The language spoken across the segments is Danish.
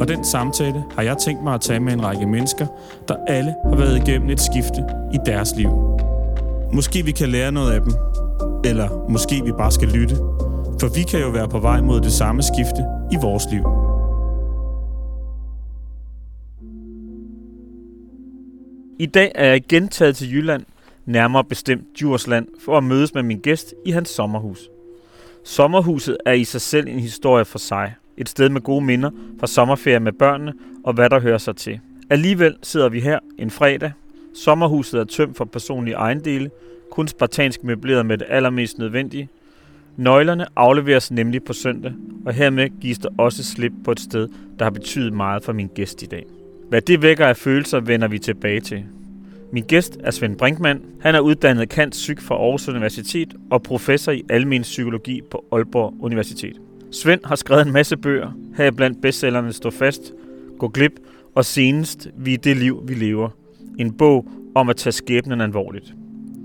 og den samtale har jeg tænkt mig at tage med en række mennesker, der alle har været igennem et skifte i deres liv. Måske vi kan lære noget af dem, eller måske vi bare skal lytte, for vi kan jo være på vej mod det samme skifte i vores liv. I dag er jeg igen taget til Jylland, nærmere bestemt Djursland, for at mødes med min gæst i hans sommerhus. Sommerhuset er i sig selv en historie for sig. Et sted med gode minder fra sommerferie med børnene og hvad der hører sig til. Alligevel sidder vi her en fredag. Sommerhuset er tømt for personlige ejendele, kun spartansk møbleret med det allermest nødvendige. Nøglerne afleveres nemlig på søndag, og hermed gives der også slip på et sted, der har betydet meget for min gæst i dag. Hvad det vækker af følelser, vender vi tilbage til. Min gæst er Svend Brinkmann. Han er uddannet kant psyk fra Aarhus Universitet og professor i almen psykologi på Aalborg Universitet. Svend har skrevet en masse bøger, her blandt bestsellerne Stå fast, Gå glip og senest Vi er det liv, vi lever. En bog om at tage skæbnen alvorligt.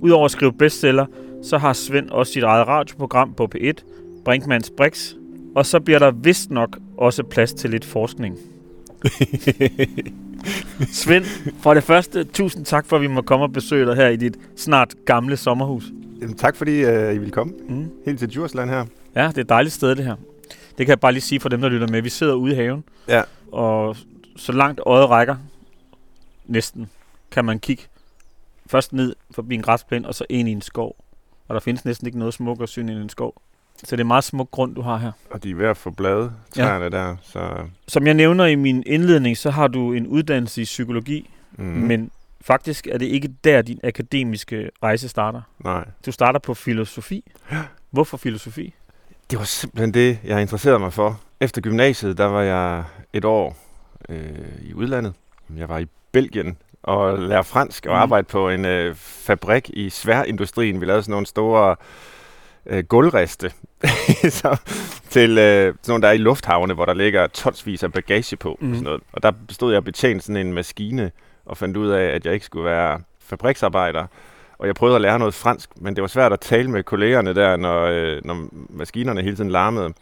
Udover at skrive bestseller, så har Svend også sit eget radioprogram på P1, Brinkmanns Brix, og så bliver der vist nok også plads til lidt forskning. Svend, for det første, tusind tak for, at vi må komme og besøge dig her i dit snart gamle sommerhus. Jamen, tak fordi uh, I vil komme. Mm. Helt til Djursland her. Ja, det er et dejligt sted, det her. Det kan jeg bare lige sige for dem, der lytter med. Vi sidder ude i haven, Ja. og så langt øjet rækker, næsten, kan man kigge først ned forbi en græsplæne, og så ind i en skov. Og der findes næsten ikke noget smukkere syn end en skov. Så det er meget smuk grund, du har her. Og de er ved at få blade, træerne ja. der. Så, Som jeg nævner i min indledning, så har du en uddannelse i psykologi, mm. men faktisk er det ikke der, din akademiske rejse starter. Nej. Du starter på filosofi. Hvorfor filosofi? Det var simpelthen det, jeg interesserede mig for. Efter gymnasiet, der var jeg et år øh, i udlandet. Jeg var i Belgien og lære fransk og Mm. arbejde på en øh, fabrik i sværindustrien. Vi lavede sådan nogle store øh, gulvriste så, til øh, sådan nogle, der er i lufthavne, hvor der ligger tonsvis af bagage på. Mm. Og, sådan noget. og der stod jeg og betjente sådan en maskine og fandt ud af, at jeg ikke skulle være fabriksarbejder. Og jeg prøvede at lære noget fransk, men det var svært at tale med kollegerne der, når, øh, når maskinerne hele tiden larmede.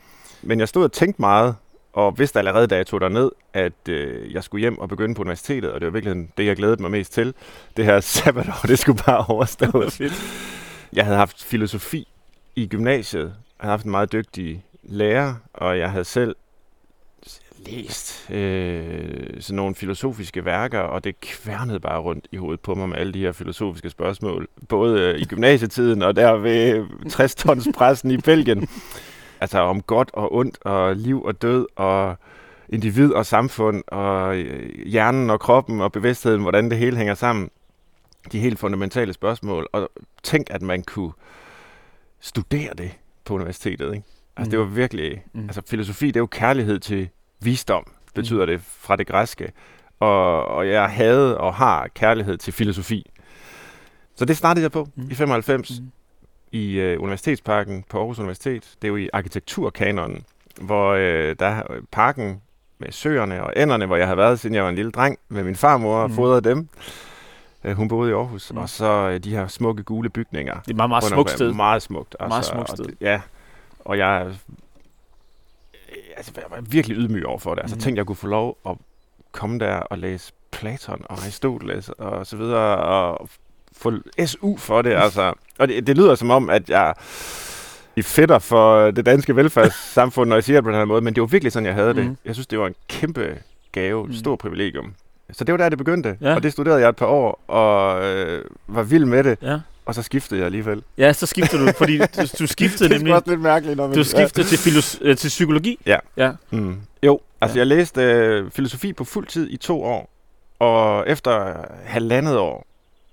Men jeg stod og tænkte meget, og vidste allerede, da jeg tog ned, at øh, jeg skulle hjem og begynde på universitetet, og det var virkelig det, jeg glædede mig mest til. Det her sabbatår, det skulle bare overstås. Jeg havde haft filosofi i gymnasiet. Jeg havde haft en meget dygtig lærer, og jeg havde selv læst øh, sådan nogle filosofiske værker, og det kværnede bare rundt i hovedet på mig med alle de her filosofiske spørgsmål. Både øh, i gymnasietiden og der ved 60 tons pressen i Belgien. Altså om godt og ondt, og liv og død, og individ og samfund, og øh, hjernen og kroppen og bevidstheden, hvordan det hele hænger sammen. De helt fundamentale spørgsmål. Og tænk, at man kunne studere det på universitetet. Ikke? Altså, det var virkelig... Mm. Altså, filosofi, det er jo kærlighed til visdom, betyder det fra det græske. Og, og jeg havde og har kærlighed til filosofi. Så det startede jeg på Mm. i 95 Mm. i øh, Universitetsparken på Aarhus Universitet. Det er jo i arkitekturkanonen, hvor øh, der er parken med søerne og ænderne, hvor jeg har været, siden jeg var en lille dreng med min farmor og Mm. fodrede dem. Øh, hun boede i Aarhus. Mm. Og så øh, de her smukke gule bygninger. Det er et meget, meget smukt sted. Meget smukt. Meget smukt og sted. det- Ja, og jeg, altså, jeg var virkelig ydmyg over for det. Altså, mm. tænkte, jeg kunne få lov at komme der og læse Platon og Aristoteles og så videre, og få SU for det. Altså. Og det, det lyder som om, at jeg er fætter for det danske velfærdssamfund, når jeg siger det på den her måde, men det var virkelig sådan, jeg havde det. Mhm. Jeg synes, det var en kæmpe gave, et stort privilegium. Så det var der, det begyndte, Ja. og det studerede jeg et par år, og øh, var vild med det, Ja. Og så skiftede jeg alligevel. ja, så skifter du, fordi du, du skiftede det er nemlig... sgu også lidt mærkeligt, når man... Du skiftede til, filos- øh, til psykologi. Ja. ja. Mm. Jo, altså Ja. ja. jeg læste øh, filosofi på fuld tid i to år, og efter halvandet år,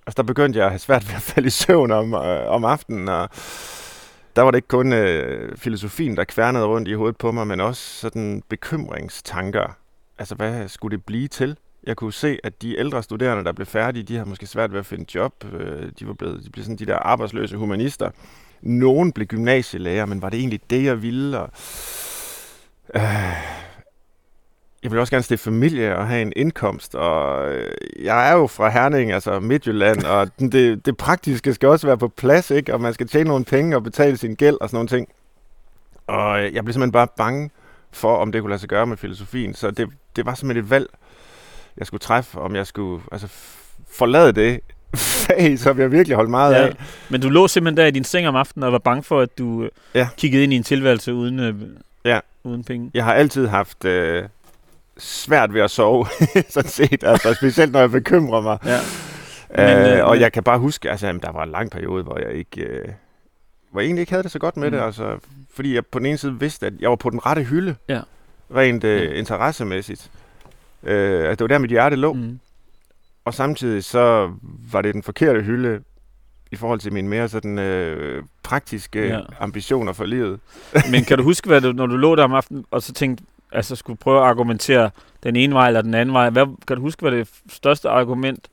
altså der begyndte jeg at have svært ved at falde i søvn om, øh, om aftenen, og der var det ikke kun øh, filosofien, der kværnede rundt i hovedet på mig, men også sådan bekymringstanker. Altså, hvad skulle det blive til? Jeg kunne se, at de ældre studerende, der blev færdige, de havde måske svært ved at finde job. Øh, de var blevet, de blev sådan de der arbejdsløse humanister. Nogen blev gymnasielærer, men var det egentlig det, jeg ville? Og, øh, jeg vil også gerne stifte familie og have en indkomst, og øh, jeg er jo fra Herning, altså Midtjylland, og det, det praktiske skal også være på plads, ikke? og man skal tjene nogle penge og betale sin gæld og sådan nogle ting. Og øh, jeg blev simpelthen bare bange for, om det kunne lade sig gøre med filosofien, så det, det var simpelthen et valg, jeg skulle træffe, om jeg skulle altså, forlade det fag, som jeg virkelig holdt meget Ja. af. Men du lå simpelthen der i din seng om aftenen og var bange for, at du ja. Ja. kiggede ind i en tilværelse uden, øh, Ja. uden penge. Jeg har altid haft øh, svært ved at sove, sådan set, altså, specielt når jeg bekymrer mig. Ja. Men, Men, øh, øh, og jeg kan bare huske, altså, jamen, der var en lang periode, hvor jeg ikke, øh, hvor jeg egentlig ikke havde det så godt med mm. det, altså, fordi jeg på den ene side vidste, at jeg var på den rette hylde, Ja. rent øh, interessemæssigt. Øh, at det var der, mit hjerte lå, mm. Og samtidig så var det den forkerte hylde i forhold til mine mere sådan øh, praktiske ja. ambitioner for livet. Men kan du huske, hvad du, når du lå der om aftenen, og så tænkte, altså skulle prøve at argumentere den ene vej eller den anden vej, hvad, kan du huske, hvad det største argument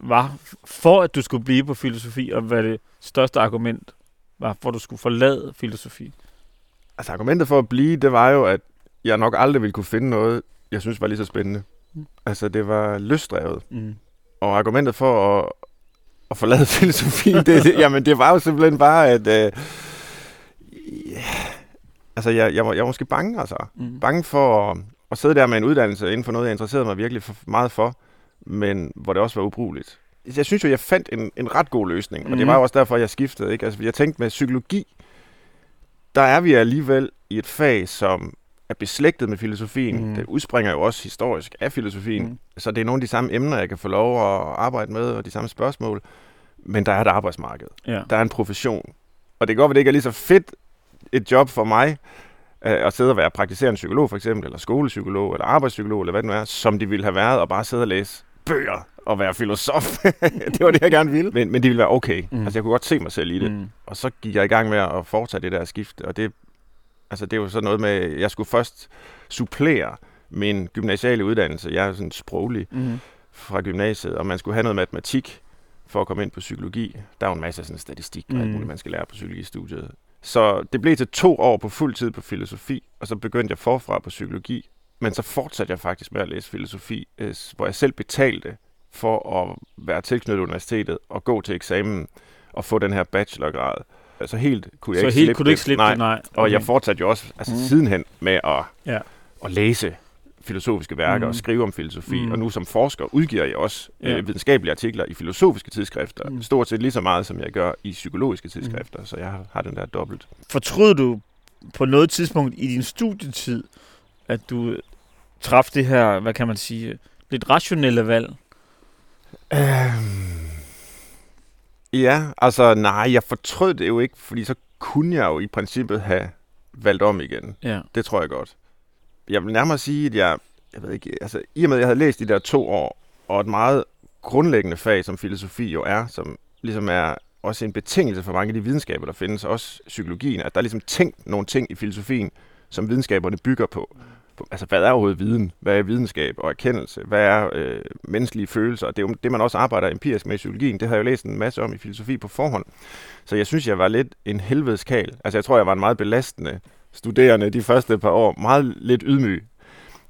var for, at du skulle blive på filosofi, og hvad det største argument var for, at du skulle forlade filosofi? Altså argumentet for at blive, det var jo, at jeg nok aldrig ville kunne finde noget, jeg synes var lige så spændende. Mm. Altså det var lystdrevet. Mm. Og argumentet for at, at forlade filosofi, det, det, jamen det var jo simpelthen bare, at... Øh, altså jeg, jeg, var, jeg var måske bange, altså. Mm. Bange for at, at sidde der med en uddannelse inden for noget, jeg interesserede mig virkelig for, meget for, men hvor det også var ubrugeligt. Jeg synes jo, jeg fandt en, en ret god løsning, og det Mhm. var jo også derfor, jeg skiftede. Ikke? Altså, jeg tænkte med psykologi, der er vi alligevel i et fag, som er beslægtet med filosofien. Mm. Det udspringer jo også historisk af filosofien. Mm. Mm. Så det er nogle af de samme emner, jeg kan få lov at arbejde med, og de samme spørgsmål. Men der er et arbejdsmarked. Ja. Der er en profession. Og det kan godt være, det ikke er lige så fedt et job for mig, øh, at sidde og være praktiserende psykolog for eksempel, eller skolepsykolog, eller arbejdspsykolog, eller hvad det nu er, som de ville have været, og bare sidde og læse bøger og være filosof. det var det, jeg gerne ville. Men, men det ville være okay. Mm. Mm. Altså, jeg kunne godt se mig selv i det. Mm. Mm. Og så gik jeg i gang med at foretage det der skifte, og det, altså, det er jo sådan noget med, jeg skulle først supplere min gymnasiale uddannelse. Jeg er sådan sproglig Mm. fra gymnasiet, og man skulle have noget matematik for at komme ind på psykologi. Der er jo en masse sådan statistik og alt Mm. muligt, man skal lære på psykologistudiet. Så det blev til to år på fuld tid på filosofi, og så begyndte jeg forfra på psykologi. Men så fortsatte jeg faktisk med at læse filosofi, øh, hvor jeg selv betalte for at være tilknyttet universitetet og gå til eksamen og få den her bachelorgrad. Altså helt kunne jeg Så ikke helt slippe kunne du ikke det. slippe Nej. det? Nej. Og jeg fortsatte jo også altså Mm. mm. sidenhen med at, Ja. at læse filosofiske værker Mm. mm. og skrive om filosofi. Mm. Mm. Og nu som forsker udgiver jeg også Ja. ja. øh, videnskabelige artikler i filosofiske tidsskrifter. Mm. Mm. Stort set lige så meget, som jeg gør i psykologiske tidsskrifter. Mm. Så jeg har, har den der dobbelt. Fortrød du på noget tidspunkt i din studietid, at du traf det her, hvad kan man sige, lidt rationelle valg? Øhm. Ja, altså nej, jeg fortrød det jo ikke, fordi så kunne jeg jo i princippet have valgt om igen. Ja. Det tror jeg godt. Jeg vil nærmere sige, at jeg, jeg ved ikke, altså i og med, at jeg havde læst de der to år, og et meget grundlæggende fag, som filosofi jo er, som ligesom er også en betingelse for mange af de videnskaber, der findes, også psykologien, at der er ligesom tænkt nogle ting i filosofien, som videnskaberne bygger på. Altså, hvad er overhovedet viden? Hvad er videnskab og erkendelse? Hvad er øh, menneskelige følelser? Det er jo det, man også arbejder empirisk med i psykologien. Det har jeg jo læst en masse om i filosofi på forhånd. Så jeg synes, jeg var lidt en helvedes kal. Altså, jeg tror, jeg var en meget belastende studerende de første par år. Meget lidt ydmyg.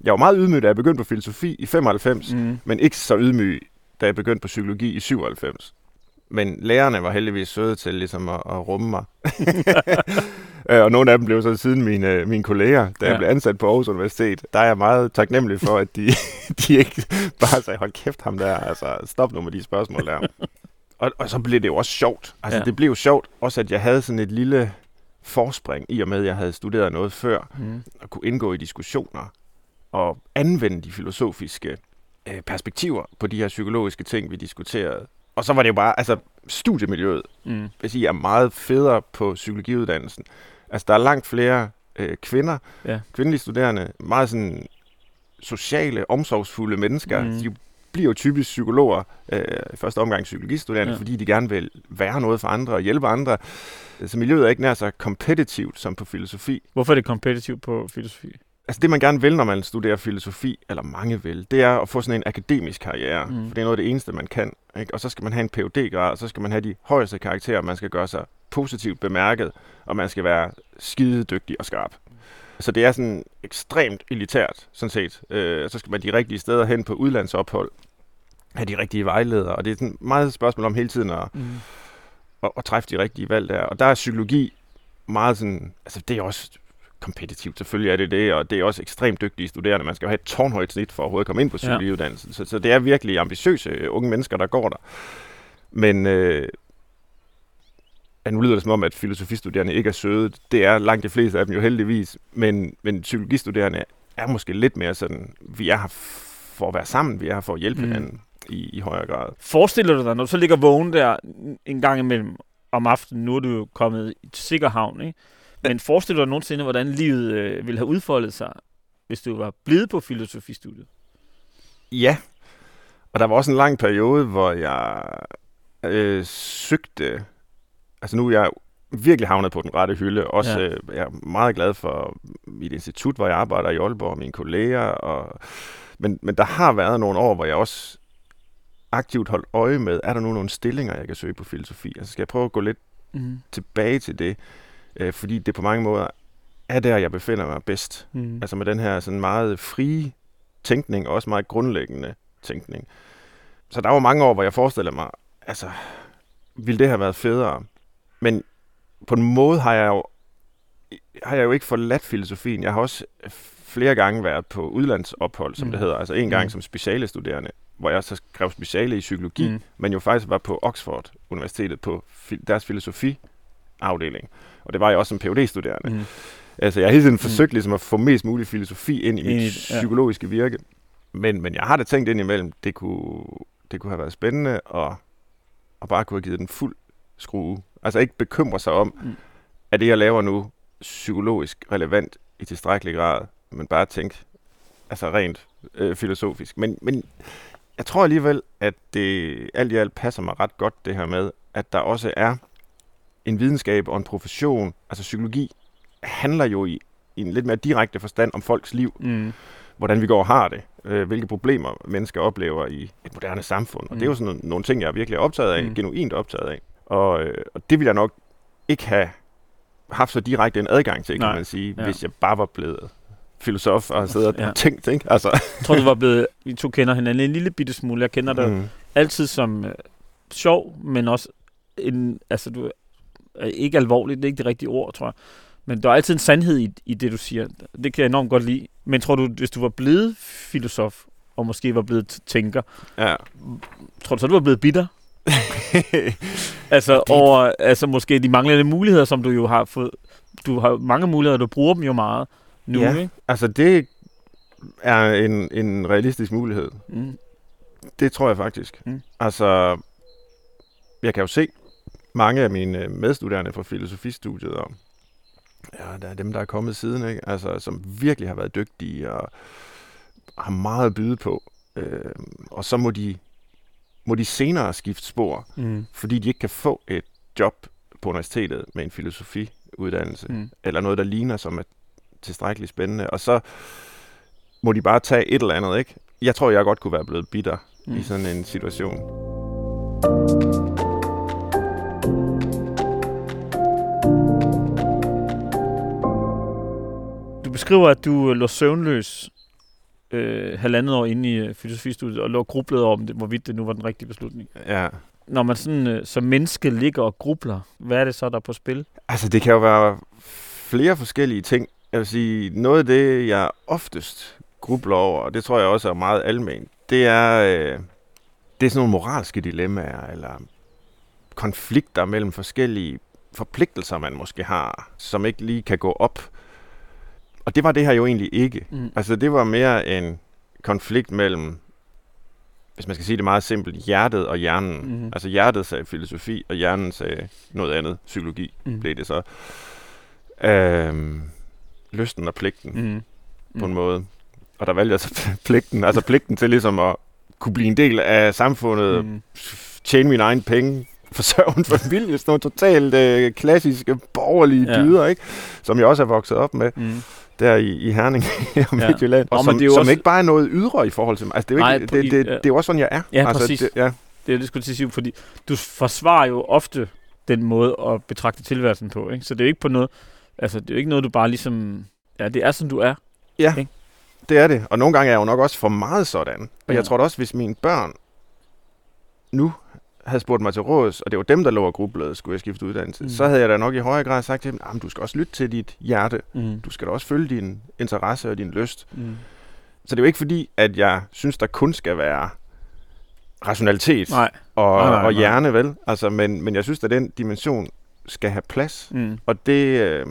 Jeg var meget ydmyg, da jeg begyndte på filosofi i 95, mm. Mm. men ikke så ydmyg, da jeg begyndte på psykologi i 97. Men lærerne var heldigvis søde til ligesom at, at rumme mig. Øh, og nogle af dem blev så siden mine, mine kolleger, da ja. Jeg blev ansat på Aarhus Universitet. Der er jeg meget taknemmelig for, at de, de ikke bare sagde, hold kæft ham der, altså stop nu med de spørgsmål der. og, og så blev det jo også sjovt. Altså ja. det blev jo sjovt, også at jeg havde sådan et lille forspring, i og med at jeg havde studeret noget før, Mm. og kunne indgå i diskussioner og anvende de filosofiske øh, perspektiver på de her psykologiske ting, vi diskuterede. Og så var det jo bare, altså studiemiljøet, Mm. vil sige, er meget federe på psykologiuddannelsen. Altså der er langt flere øh, kvinder, Ja. kvindelige studerende, meget sådan sociale, omsorgsfulde mennesker. Mm. De bliver jo typisk psykologer, øh, i første omgang psykologistuderende, ja. fordi de gerne vil være noget for andre og hjælpe andre. Så miljøet er ikke nær så kompetitivt som på filosofi. Hvorfor er det kompetitivt på filosofi? Altså det man gerne vil, når man studerer filosofi, eller mange vil, det er at få sådan en akademisk karriere. Mm. For det er noget af det eneste, man kan. Ikke? Og så skal man have en phd grad og så skal man have de højeste karakterer, man skal gøre sig positivt bemærket, og man skal være skide dygtig og skarp. Så det er sådan ekstremt elitært, sådan set. Øh, så skal man de rigtige steder hen på udlandsophold, have de rigtige vejledere, og det er sådan meget et spørgsmål om hele tiden at, Mm. at, at træffe de rigtige valg der. Og der er psykologi meget sådan, altså det er også kompetitivt, selvfølgelig er det det, og det er også ekstremt dygtige studerende. Man skal jo have et tårnhøjt snit for at overhovedet komme ind på psykologiuddannelsen. Så, så det er virkelig ambitiøse øh, unge mennesker, der går der. Men øh, ja, nu lyder det som om, at filosofistuderende ikke er søde. Det er langt de fleste af dem jo heldigvis. Men, men psykologistuderende er måske lidt mere sådan, vi er her for at være sammen, vi er her for at hjælpe Mm. mm. hinanden i, i højere grad. Forestiller du dig, når du så ligger vågen der en gang imellem om aftenen, nu er du jo kommet i sikker havn, ikke? Men forestiller du dig nogensinde, hvordan livet øh, ville have udfoldet sig, hvis du var blevet på filosofistudiet? Ja, og der var også en lang periode, hvor jeg øh, søgte, altså nu er jeg virkelig havnet på den rette hylde. Også, ja. øh, jeg er meget glad for mit institut, hvor jeg arbejder i Aalborg, og mine kolleger. Og, men, men der har været nogle år, hvor jeg også aktivt holdt øje med, er der nu nogle stillinger, jeg kan søge på filosofi? Altså skal jeg prøve at gå lidt Mm. tilbage til det, øh, fordi det på mange måder er der, jeg befinder mig bedst. Mm. Altså med den her sådan meget frie tænkning, og også meget grundlæggende tænkning. Så der var mange år, hvor jeg forestillede mig, altså, ville det have været federe? Men på en måde har jeg jo, har jeg jo ikke forladt filosofien. Jeg har også flere gange været på udlandsophold, som Mm. det hedder. Altså en gang Mm. som specialestuderende, hvor jeg så skrev speciale i psykologi, Mm. men jo faktisk var på Oxford Universitetet på fi- deres filosofiafdeling. Og det var jeg også som phd studerende Mm. Altså, jeg har hele tiden forsøgt ligesom at få mest mulig filosofi ind i mit ja. psykologiske virke. Men, men jeg har da tænkt ind imellem, det kunne, det kunne have været spændende at, at bare kunne have givet den fuld skrue. Altså ikke bekymre sig om, Mm. mm. er det, jeg laver nu, psykologisk relevant i tilstrækkelig grad, men bare tænke, altså rent øh, filosofisk. Men, men jeg tror alligevel, at det alt i alt passer mig ret godt, det her med, at der også er en videnskab og en profession, altså psykologi, handler jo i, i en lidt mere direkte forstand om folks liv, Mm. hvordan vi går og har det, øh, hvilke problemer mennesker oplever i et moderne samfund. Og Mm. det er jo sådan nogle, nogle ting, jeg er virkelig optaget af, Mm. mm. genuint optaget af. Og, øh, og det ville jeg nok ikke have haft så direkte en adgang til, kan Nej. man sige, Ja. hvis jeg bare var blevet filosof og siddet Ja. og tænkt, ikke? Altså, Jeg tror, du var blevet, vi to kender hinanden en lille bitte smule. Jeg kender dig mm. altid som øh, sjov, men også en, altså du er ikke alvorligt, det er ikke det rigtige ord, tror jeg. Men der er altid en sandhed i, i det, du siger. Det kan jeg enormt godt lide. Men tror du, hvis du var blevet filosof, og måske var blevet tænker, ja. tror du så, du var blevet bitter? Altså over altså måske de manglende muligheder, som du jo har fået. Du har mange muligheder, du bruger dem jo meget nu, Ja. ikke? altså, det er en, en realistisk mulighed. Mm. Det tror jeg faktisk. Mm. Altså, jeg kan jo se mange af mine medstuderende fra filosofistudiet, og ja, der er dem, der er kommet siden, ikke? Altså, som virkelig har været dygtige og har meget at byde på. Øh, og så må de, må de senere skifte spor, Mm. fordi de ikke kan få et job på universitetet med en filosofiuddannelse, Mm. eller noget, der ligner som er tilstrækkeligt spændende. Og så må de bare tage et eller andet, ikke? Jeg tror, jeg godt kunne være blevet bitter Mm. i sådan en situation. Du beskriver, at du øh, lå søvnløs øh, halvandet år inde i øh, filosofistudiet, og lå og grublede over, om det, hvorvidt det nu var den rigtige beslutning. Ja. Når man sådan, øh, som menneske ligger og grubler, hvad er det så, der er på spil? Altså, det kan jo være flere forskellige ting. Jeg vil sige, noget af det, jeg oftest grubler over, og det tror jeg også er meget almen, det er, øh, det er sådan nogle moralske dilemmaer, eller konflikter mellem forskellige forpligtelser, man måske har, som ikke lige kan gå op. Og det var det her jo egentlig ikke. Mm. Altså, det var mere en konflikt mellem, hvis man skal sige det meget simpelt, hjertet og hjernen. Mm. Altså, hjertet sagde filosofi, og hjernen sagde noget andet, psykologi Mm. blev det så. Øhm, lysten og pligten mm. Mm. på en måde. Og der valgte jeg så pligten, altså pligten til ligesom at kunne blive en del af samfundet, mm. Mm. tjene mine egne penge, forsørge en familie, sådan nogle totalt øh, klassiske borgerlige Ja. dyder, ikke? som jeg også er vokset op med. Mm. Der i, i Herning og Ja. Midtjylland, og som, det er jo som også- ikke bare er noget ydre i forhold til mig. Altså, det er jo Nej, ikke, på- det, det, ja. det, er jo også sådan, jeg er. Ja, altså, præcis. Det, ja. Det er det, skulle til sige, fordi du forsvarer jo ofte den måde at betragte tilværelsen på, ikke? Så det er jo ikke på noget, altså det er jo ikke noget, du bare ligesom, ja, det er sådan, du er. Ja, Ikke? det er det. Og nogle gange er jeg jo nok også for meget sådan. Og Ja. jeg tror da også, hvis mine børn nu havde spurgt mig til råds, og det var dem, der lå og grublede, skulle jeg skifte uddannelse, Mm. så havde jeg da nok i højere grad sagt til dem, "Jamen, du skal også lytte til dit hjerte. Mm. Du skal da også følge din interesse og din lyst. Mm. Så det er jo ikke fordi, at jeg synes, der kun skal være rationalitet Nej. og, Nej, nej, og nej. hjerne, vel? Altså, men, men jeg synes, at den dimension skal have plads. Mm. Og det, øh,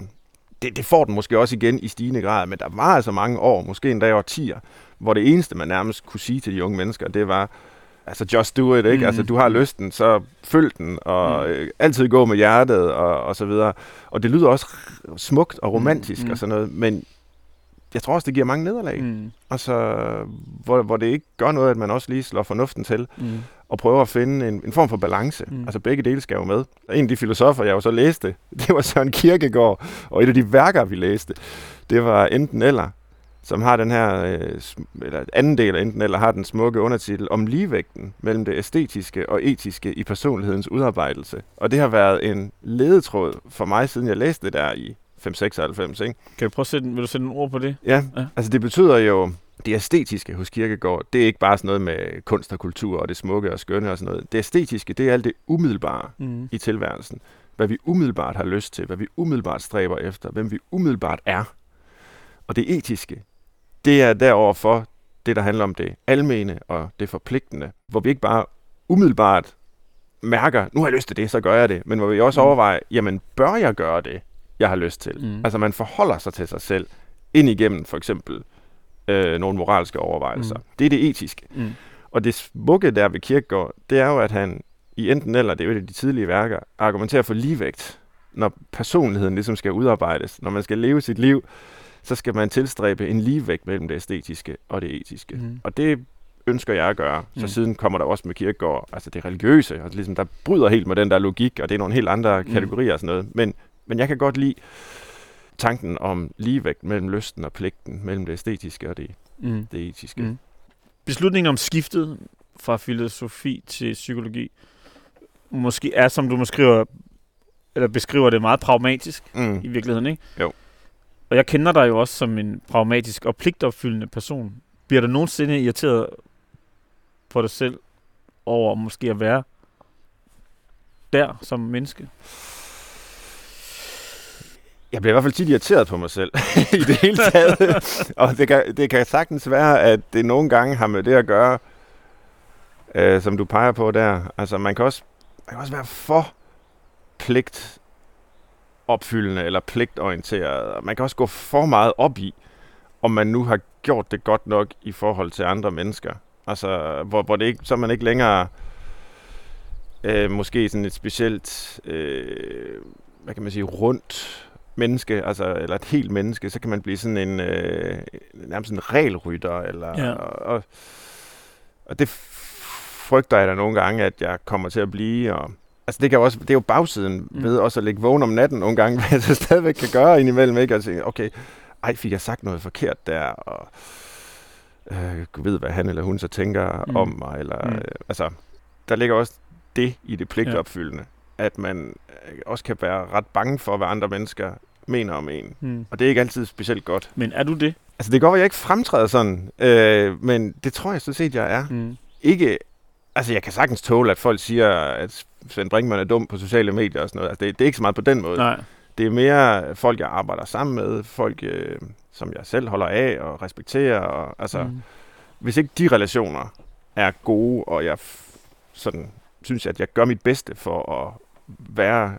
det, det får den måske også igen i stigende grad, men der var altså mange år, måske endda årtier, hvor det eneste, man nærmest kunne sige til de unge mennesker, det var, altså just do it, ikke? Mhm. Altså du har lysten, så følg den, og øh, altid gå med hjertet, og, og så videre. Og det lyder også smukt og romantisk Mhm. og sådan noget, men jeg tror også, det giver mange nederlag. Mm. Altså, hvor, hvor det ikke gør noget, at man også lige slår fornuften til, Mm. og prøver at finde en, en form for balance. Mm. Mm. Altså begge dele skal jo med. Og en af de filosofer, jeg jo så læste, det var Søren Kierkegaard, og et af de værker, vi læste, det var Enten Eller, som har den her, øh, eller anden del Enten Eller, har den smukke undertitel om ligevægten mellem det æstetiske og etiske i personlighedens udarbejdelse. Og det har været en ledetråd for mig, siden jeg læste det der i 596, ikke? Kan du prøve at sætte, vil du sætte nogle ord på det? Ja, Ja. altså det betyder jo, det æstetiske hos Kierkegaard, det er ikke bare sådan noget med kunst og kultur og det smukke og skønne og sådan noget. Det æstetiske, det er alt det umiddelbare Mm. i tilværelsen. Hvad vi umiddelbart har lyst til, hvad vi umiddelbart stræber efter, hvem vi umiddelbart er. Og det etiske, det er deroverfor det, der handler om det almene og det forpligtende, hvor vi ikke bare umiddelbart mærker, nu har jeg lyst til det, så gør jeg det, men hvor vi også Mm. overvejer, jamen bør jeg gøre det, jeg har lyst til? Mm. Altså man forholder sig til sig selv ind igennem for eksempel øh, nogle moralske overvejelser. Mm. Det er det etiske. Mm. Og det smukke der ved Kierkegaard, det er jo, at han i enten eller, det er jo de tidlige værker, argumenterer for ligevægt. Når personligheden ligesom skal udarbejdes, når man skal leve sit liv, så skal man tilstræbe en ligevægt mellem det æstetiske og det etiske. Mm. Og det ønsker jeg at gøre. Så Mm. siden kommer der også med Kierkegaard, altså det religiøse, altså ligesom der bryder helt med den der logik, og det er nogle helt andre Mm. kategorier og sådan noget. Men, men jeg kan godt lide tanken om ligevægt mellem lysten og pligten, mellem det æstetiske og det, Mm. det etiske. Mm. Beslutningen om skiftet fra filosofi til psykologi måske er, som du skriver, eller beskriver det meget pragmatisk Mm. i virkeligheden, ikke? Jo. Og jeg kender dig jo også som en pragmatisk og pligtopfyldende person. Bliver du nogensinde irriteret på dig selv over måske at være der som menneske? Jeg bliver i hvert fald tit irriteret på mig selv i det hele taget. og det kan, det kan sagtens være, at det nogle gange har med det at gøre, øh, som du peger på der. Altså man kan også, man kan også være for pligt opfyldende eller pligtorienteret. Og Man kan også gå for meget op i, om man nu har gjort det godt nok i forhold til andre mennesker. Altså, hvor, hvor det ikke, så man ikke længere øh, måske sådan et specielt, øh, hvad kan man sige, rundt menneske, altså, eller et helt menneske, så kan man blive sådan en, øh, nærmest en regelrytter, eller, Ja. og, og det frygter jeg da nogle gange, at jeg kommer til at blive, og Altså det, kan jo også, det er jo bagsiden Mm. mm. ved også at ligge vågen om natten nogle gange, hvad jeg så stadigvæk kan gøre indimellem, ikke? Og tænke, okay, ej, fik jeg sagt noget forkert der, og øh, ved, hvad han eller hun så tænker Mm. mm. om mig, eller, Mm. mm. øh, altså, der ligger også det i det pligtopfyldende, ja. at man øh, også kan være ret bange for, hvad andre mennesker mener om en. Hmm. Og det er ikke altid specielt godt. Men er du det? Altså det går, at jeg ikke fremtræder sådan, øh, men det tror jeg så set, jeg er. Hmm. Ikke, altså jeg kan sagtens tåle, at folk siger, at Svend Brinkmann er dum på sociale medier og sådan noget. Altså det, det er ikke så meget på den måde. Nej. Det er mere folk, jeg arbejder sammen med, folk, øh, som jeg selv holder af og respekterer. Og, altså, mm. Hvis ikke de relationer er gode, og jeg sådan, synes, at jeg gør mit bedste for at være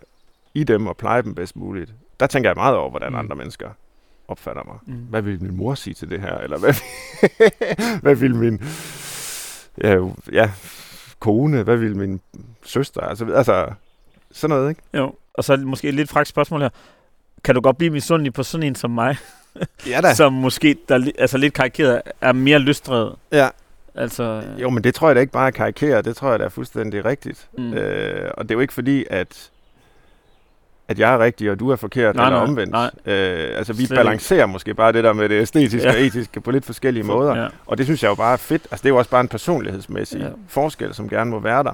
i dem og pleje dem bedst muligt, der tænker jeg meget over, hvordan Mm. andre mennesker opfatter mig. Mm. Hvad vil min mor sige til det her? Eller hvad, hvad vil min ja, ja, kone, hvad vil min søster? Altså, altså sådan noget, ikke? Jo. Og så måske et lidt fragt spørgsmål her. Kan du godt blive misundelig på sådan en som mig, Ja som måske, der, altså lidt karikeret, er mere lystdrevet? Ja. Altså, Jo, men det tror jeg da ikke bare er at karikere. Det tror jeg da er fuldstændig rigtigt. Mm. Øh, og det er jo ikke fordi, at at jeg er rigtig, og du er forkert, Nej, eller nej, omvendt. nej. Øh, altså, vi Slet balancerer måske bare det der med det æstetiske Ja. og etiske på lidt forskellige måder. Ja. Og det synes jeg jo bare er fedt. Altså, det er jo også bare en personlighedsmæssig ja. forskel, som gerne må være der.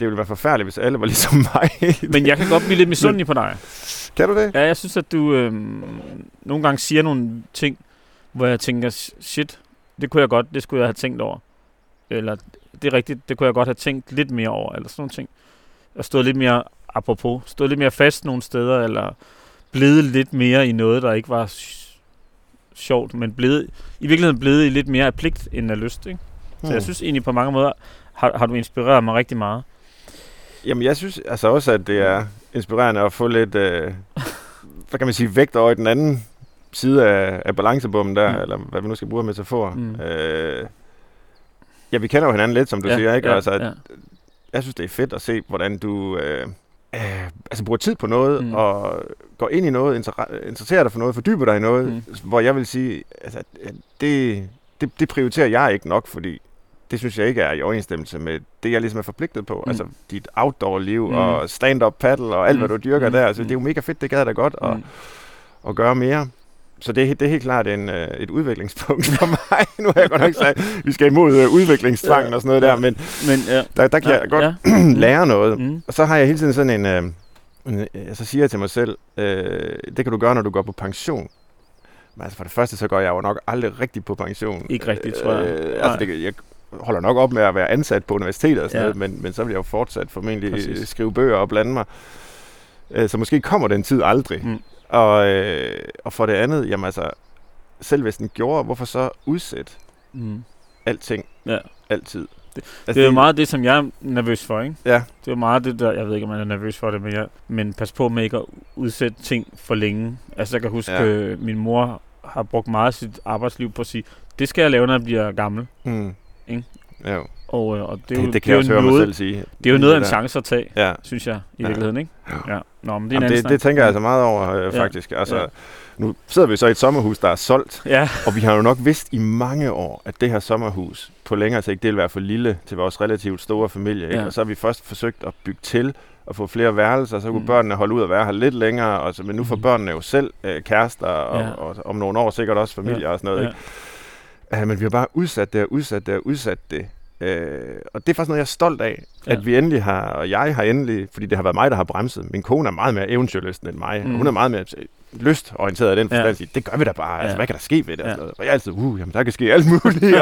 Det ville være forfærdeligt, hvis alle var ligesom mig. Men jeg kan godt blive lidt misundelig på dig. kan du det? Ja, jeg synes, at du øh, nogle gange siger nogle ting, hvor jeg tænker, shit, det kunne jeg godt, det skulle jeg have tænkt over. Eller, det er rigtigt, det kunne jeg godt have tænkt lidt mere over, eller sådan nogle ting. Og stået lidt mere, apropos, stået lidt mere fast nogle steder, eller blevet lidt mere i noget, der ikke var sjovt, men blevet, i virkeligheden blevet i lidt mere af pligt end af lyst, ikke? Så Hmm. jeg synes egentlig på mange måder, har, har du inspireret mig rigtig meget. Jamen, jeg synes altså også, at det er inspirerende at få lidt, øh, hvad kan man sige, vægt over i den anden side af, af balancebommen der, Mm. eller hvad vi nu skal bruge af metafor. Mm. Øh, ja, vi kender jo hinanden lidt, som du ja, siger, ikke? Ja, altså, ja. jeg synes, det er fedt at se, hvordan du øh, øh, altså bruger tid på noget, Mm. og går ind i noget, inter- interesserer dig for noget, fordyber dig i noget, Mm. hvor jeg vil sige, altså, det, det, det prioriterer jeg ikke nok, fordi det synes jeg ikke er i overensstemmelse med det, jeg ligesom er forpligtet på. Mm. Altså dit outdoor-liv Mm. og stand-up paddle og alt, Mm. hvad du dyrker Mm. mm. der. Altså, Mm. det er jo mega fedt, det gad jeg da godt at, Mm. at gøre mere. Så det, er- det er helt klart en, øh, et udviklingspunkt for mig. nu har jeg godt nok sagt, vi skal imod øh, udviklingstvangen og sådan noget der, men Men, ja. der, der kan ja, jeg godt Ja. lære noget. Mm. Og så har jeg hele tiden sådan en... Øh, en øh, så siger jeg til mig selv, øh, det kan du gøre, når du går på pension. Men altså for det første, så går jeg jo nok aldrig rigtig på pension. Ikke rigtigt, tror jeg. Øh, altså det, jeg holder nok op med at være ansat på universitetet og sådan Ja. ja. noget, men, men så vil jeg jo fortsat formentlig Præcis. Præcis. skrive bøger og blande mig. Øh, så måske kommer den tid aldrig. Mm. Og, øh, og for det andet, jamen altså, selv hvis den gjorde, hvorfor så udsætte Mm. alting Ja. altid? Det- altså, Det er jo meget det, som jeg er nervøs for, ikke? Ja, Det er jo meget det der, jeg ved ikke, om man er nervøs for det, men, jeg, men pas på med ikke at udsætte ting for længe. Altså, jeg kan huske. Ja. øh, min mor har brugt meget af sit arbejdsliv på at sige, det skal jeg lave, når jeg bliver gammel. mm. Ikke? Ja, Og, øh, og det, det, er jo, det, det kan er jeg også jo høre mig noget, selv sige. Det er jo noget af en chance at tage, Ja, synes jeg, i Ja. virkeligheden, ikke? Ja. Ja. Nå, men det er Jamen, det, det tænker jeg altså meget over, øh, Ja. faktisk. Altså, Ja. Nu sidder vi så i et sommerhus, der er solgt, Ja, og vi har jo nok vidst i mange år, at det her sommerhus på længere sigt, det vil være for lille til vores relativt store familie. Ikke? Ja. Og så har vi først forsøgt at bygge til og få flere værelser, så kunne Mm. børnene holde ud og være her lidt længere, og så, men nu får Mm. børnene jo selv øh, kærester, og, Ja. ja. og, om nogle år sikkert også familie og sådan noget. ja. Ikke? Ja, men vi har bare udsat det og udsat det og udsat det. Øh, og det er faktisk noget, jeg er stolt af, Ja. at vi endelig har, og jeg har endelig, fordi det har været mig, der har bremset. Min kone er meget mere eventyrlysten end mig, Mm. og hun er meget mere øh, lystorienteret i den forstand. Ja. Det gør vi da bare. Altså, Ja. hvad kan der ske ved det? Ja. Og jeg er altid, uh, jamen, der kan ske alt muligt.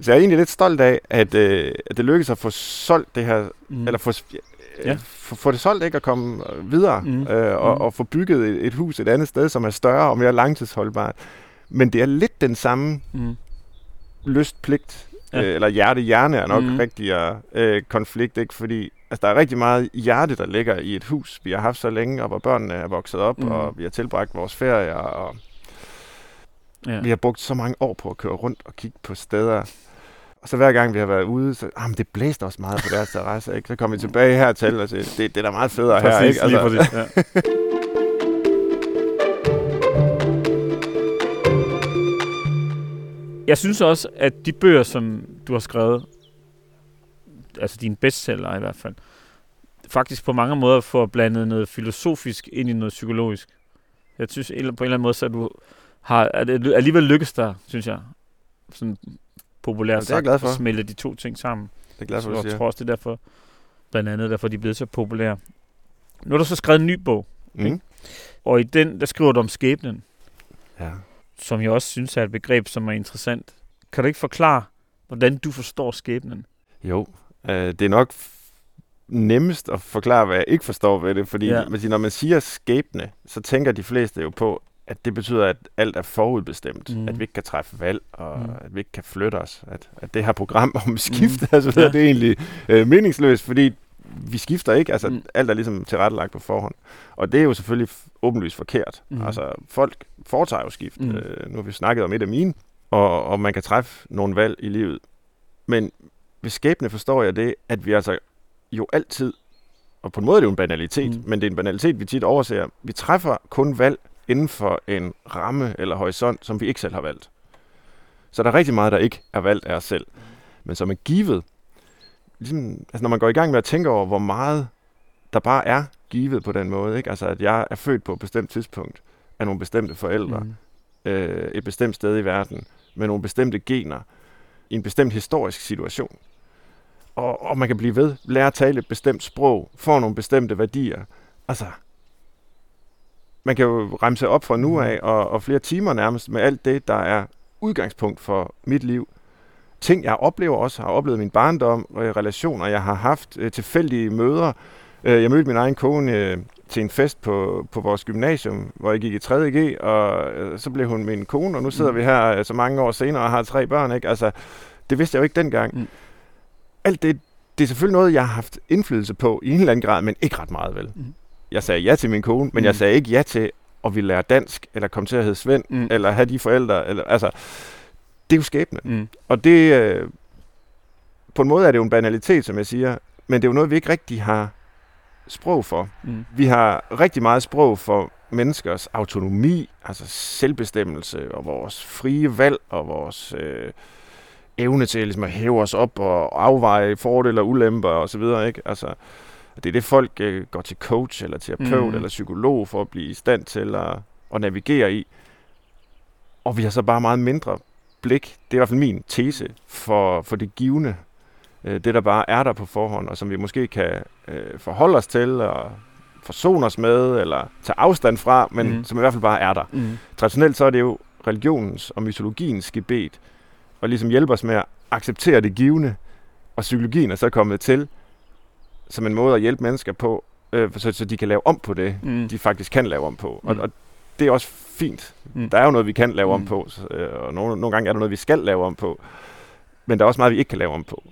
Så jeg er egentlig lidt stolt af, at, øh, at det lykkedes at få solgt det her, Mm. eller få, Ja. ja. få, få det solgt, ikke? At komme øh, videre, mm. øh, og, Mm. og få bygget et, et hus et andet sted, som er større og mere langtidsholdbart. Men det er lidt den samme Mm. lystpligt, Ja. øh, eller hjerte-hjerne er nok Mhm. mm. rigtigere øh, konflikt, ikke? Fordi altså, der er rigtig meget hjerte, der ligger i et hus, vi har haft så længe, og hvor børnene er vokset op, Mhm. mm. og vi har tilbragt vores ferier, og Ja. vi har brugt så mange år på at køre rundt og kigge på steder. Og så hver gang vi har været ude, så ah, men det blæste også meget på deres terrasse, ikke? Så kom vi tilbage hertil og sagde, det, det er da meget federe her, Præcis, ikke? Altså, lige præcis. Ja. Jeg synes også, at de bøger, som du har skrevet, altså dine bestseller i hvert fald, faktisk på mange måder får blandet noget filosofisk ind i noget psykologisk. Jeg synes på en eller anden måde, så du har at alligevel lykkes der, synes jeg, sådan populært det er sagt, glad for. at smelte de to ting sammen. Det er glad for, Så jeg tror også, det er derfor, blandt andet derfor, de er blevet så populære. Nu har du så skrevet en ny bog, Mm. og i den, der skriver du om skæbnen, Ja. Som jeg også synes er et begreb, som er interessant. Kan du ikke forklare, hvordan du forstår skæbnen? Jo, øh, det er nok nemmest at forklare, hvad jeg ikke forstår ved det, fordi Ja. man siger, når man siger skæbne, så tænker de fleste jo på, at det betyder, at alt er forudbestemt, mm. at vi ikke kan træffe valg, og mm. at vi ikke kan flytte os, at, at det her program om skift, mm. altså, ja. det er egentlig øh, meningsløst, fordi vi skifter ikke, altså Mm. alt er ligesom tilrettelagt på forhånd. Og det er jo selvfølgelig åbenlyst forkert. Mm. Altså folk foretager jo skift. Mm. Øh, nu har vi snakket om et af mine, og, og man kan træffe nogle valg i livet. Men ved skæbne forstår jeg det, at vi altså jo altid, og på en måde er det jo en banalitet, mm. men det er en banalitet, vi tit overser. Vi træffer kun valg inden for en ramme eller horisont, som vi ikke selv har valgt. Så der er rigtig meget, der ikke er valgt af os selv, men som er givet. Ligesom, altså når man går i gang med at tænke over, hvor meget der bare er givet på den måde. Ikke? Altså, at jeg er født på et bestemt tidspunkt af nogle bestemte forældre, mm. øh, et bestemt sted i verden, med nogle bestemte gener, i en bestemt historisk situation. Og, og man kan blive ved, lære at tale et bestemt sprog, få nogle bestemte værdier. Altså, man kan jo remse op fra nu mm. af, og, og flere timer nærmest, med alt det, der er udgangspunkt for mit liv. Ting, jeg oplever også, har oplevet min barndom, og relationer, jeg har haft, øh, tilfældige møder. Øh, jeg mødte min egen kone øh, til en fest på, på vores gymnasium, hvor jeg gik i 3.G, og øh, så blev hun min kone, og nu sidder mm. vi her øh, så mange år senere og har tre børn. Ikke? Altså, det vidste jeg jo ikke dengang. Mm. Alt det, det er selvfølgelig noget, jeg har haft indflydelse på i en eller anden grad, men ikke ret meget vel. Mm. Jeg sagde ja til min kone, men mm. jeg sagde ikke ja til at ville lære dansk, eller komme til at hedde Svend, mm. eller have de forældre. Eller, altså, det er jo skæbne. Mm. Og det, øh, på en måde er det jo en banalitet, som jeg siger, men det er jo noget, vi ikke rigtig har sprog for. Mm. Vi har rigtig meget sprog for menneskers autonomi, altså selvbestemmelse og vores frie valg og vores øh, evne til ligesom, at hæve os op og afveje fordele og ulemper og så videre, ikke? Altså, det er det, folk øh, går til coach eller terapeut mm. eller psykolog for at blive i stand til at, at navigere i. Og vi har så bare meget mindre blik, det er i hvert fald min tese, for, for det givende, øh, det der bare er der på forhånd, og som vi måske kan øh, forholde os til, og forsone os med, eller tage afstand fra, men mm. som i hvert fald bare er der. Mm. Traditionelt så er det jo religionens og mytologiens gebet, og ligesom hjælpe os med at acceptere det givende, og psykologien er så kommet til som en måde at hjælpe mennesker på, øh, så, så de kan lave om på det, mm. de faktisk kan lave om på. Mm. Og, og det er også fint. Mm. Der er jo noget, vi kan lave om mm. på, så, øh, og nogle, nogle gange er der noget, vi skal lave om på. Men der er også meget, vi ikke kan lave om på.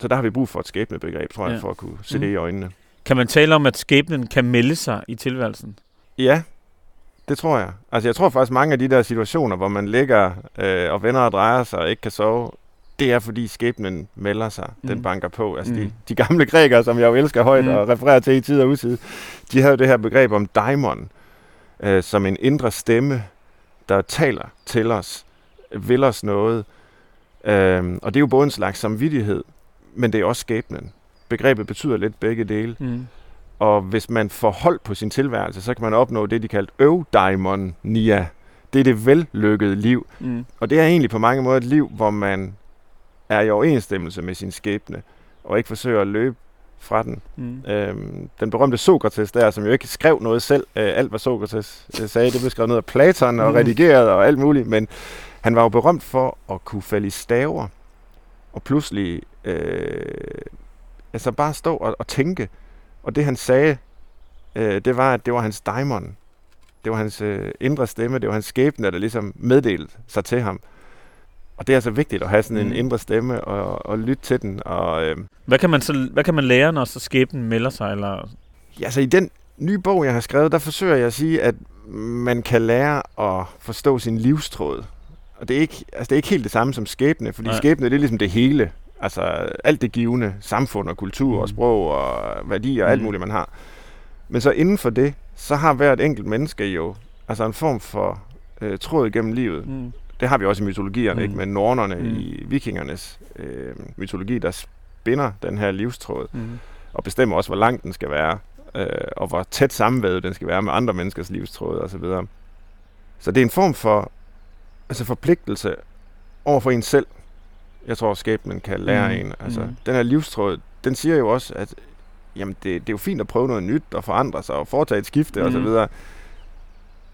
Så der har vi brug for et skæbnebegreb, tror jeg, ja. for at kunne se mm. det i øjnene. Kan man tale om, at skæbnen kan melde sig i tilværelsen? Ja, det tror jeg. Altså jeg tror faktisk mange af de der situationer, hvor man ligger øh, og vender og drejer sig og ikke kan sove, det er fordi skæbnen melder sig, mm. den banker på. Altså mm. de, de gamle grækere, som jeg jo elsker højt mm. og refererer til i tid og utid, de havde jo det her begreb om daimon, øh, som en indre stemme, der taler til os, vil os noget. Øh, og det er jo både en slags samvittighed, men det er også skæbnen. Begrebet betyder lidt begge dele. Mm. Og hvis man får hold på sin tilværelse, så kan man opnå det, de kalder eudaimonia. Det er det vellykkede liv. Mm. Og det er egentlig på mange måder et liv, hvor man er i overensstemmelse med sin skæbne, og ikke forsøger at løbe fra den. Mm. Øhm, den berømte Sokrates der, som jo ikke skrev noget selv, øh, alt hvad Sokrates øh, sagde, det blev skrevet ned af Platon og mm. redigeret og alt muligt, men han var jo berømt for at kunne falde i staver, og pludselig øh, altså bare stå og, og tænke. Og det han sagde, øh, det var, at det var hans daimon. Det var hans øh, indre stemme, det var hans skæbne, der ligesom meddelte sig til ham. Og det er altså vigtigt at have sådan en mm. indre stemme og, og lytte til den. Og, øh, hvad, kan man så, hvad kan man lære, når så skæbnen melder sig? Eller? Ja, altså i den nye bog, jeg har skrevet, der forsøger jeg at sige, at man kan lære at forstå sin livstråd. Og det er ikke, altså det er ikke helt det samme som skæbne, fordi Nej. skæbne det er ligesom det hele. Altså alt det givende, samfund og kultur mm. og sprog og værdier og mm. alt muligt, man har. Men så inden for det, så har hvert enkelt menneske jo altså en form for øh, tråd gennem livet. Mm det har vi også i mytologierne, mm. ikke? med nornerne mm. i vikingernes øh, mytologi, der spinder den her livstråd, mm. og bestemmer også, hvor lang den skal være, øh, og hvor tæt sammenvævet den skal være med andre menneskers livstråd osv. Så, så det er en form for altså forpligtelse over for en selv. Jeg tror, skæbnen kan lære mm. en. Altså, mm. Den her livstråd, den siger jo også, at jamen, det, det er jo fint at prøve noget nyt og forandre sig og foretage et skifte mm. osv.,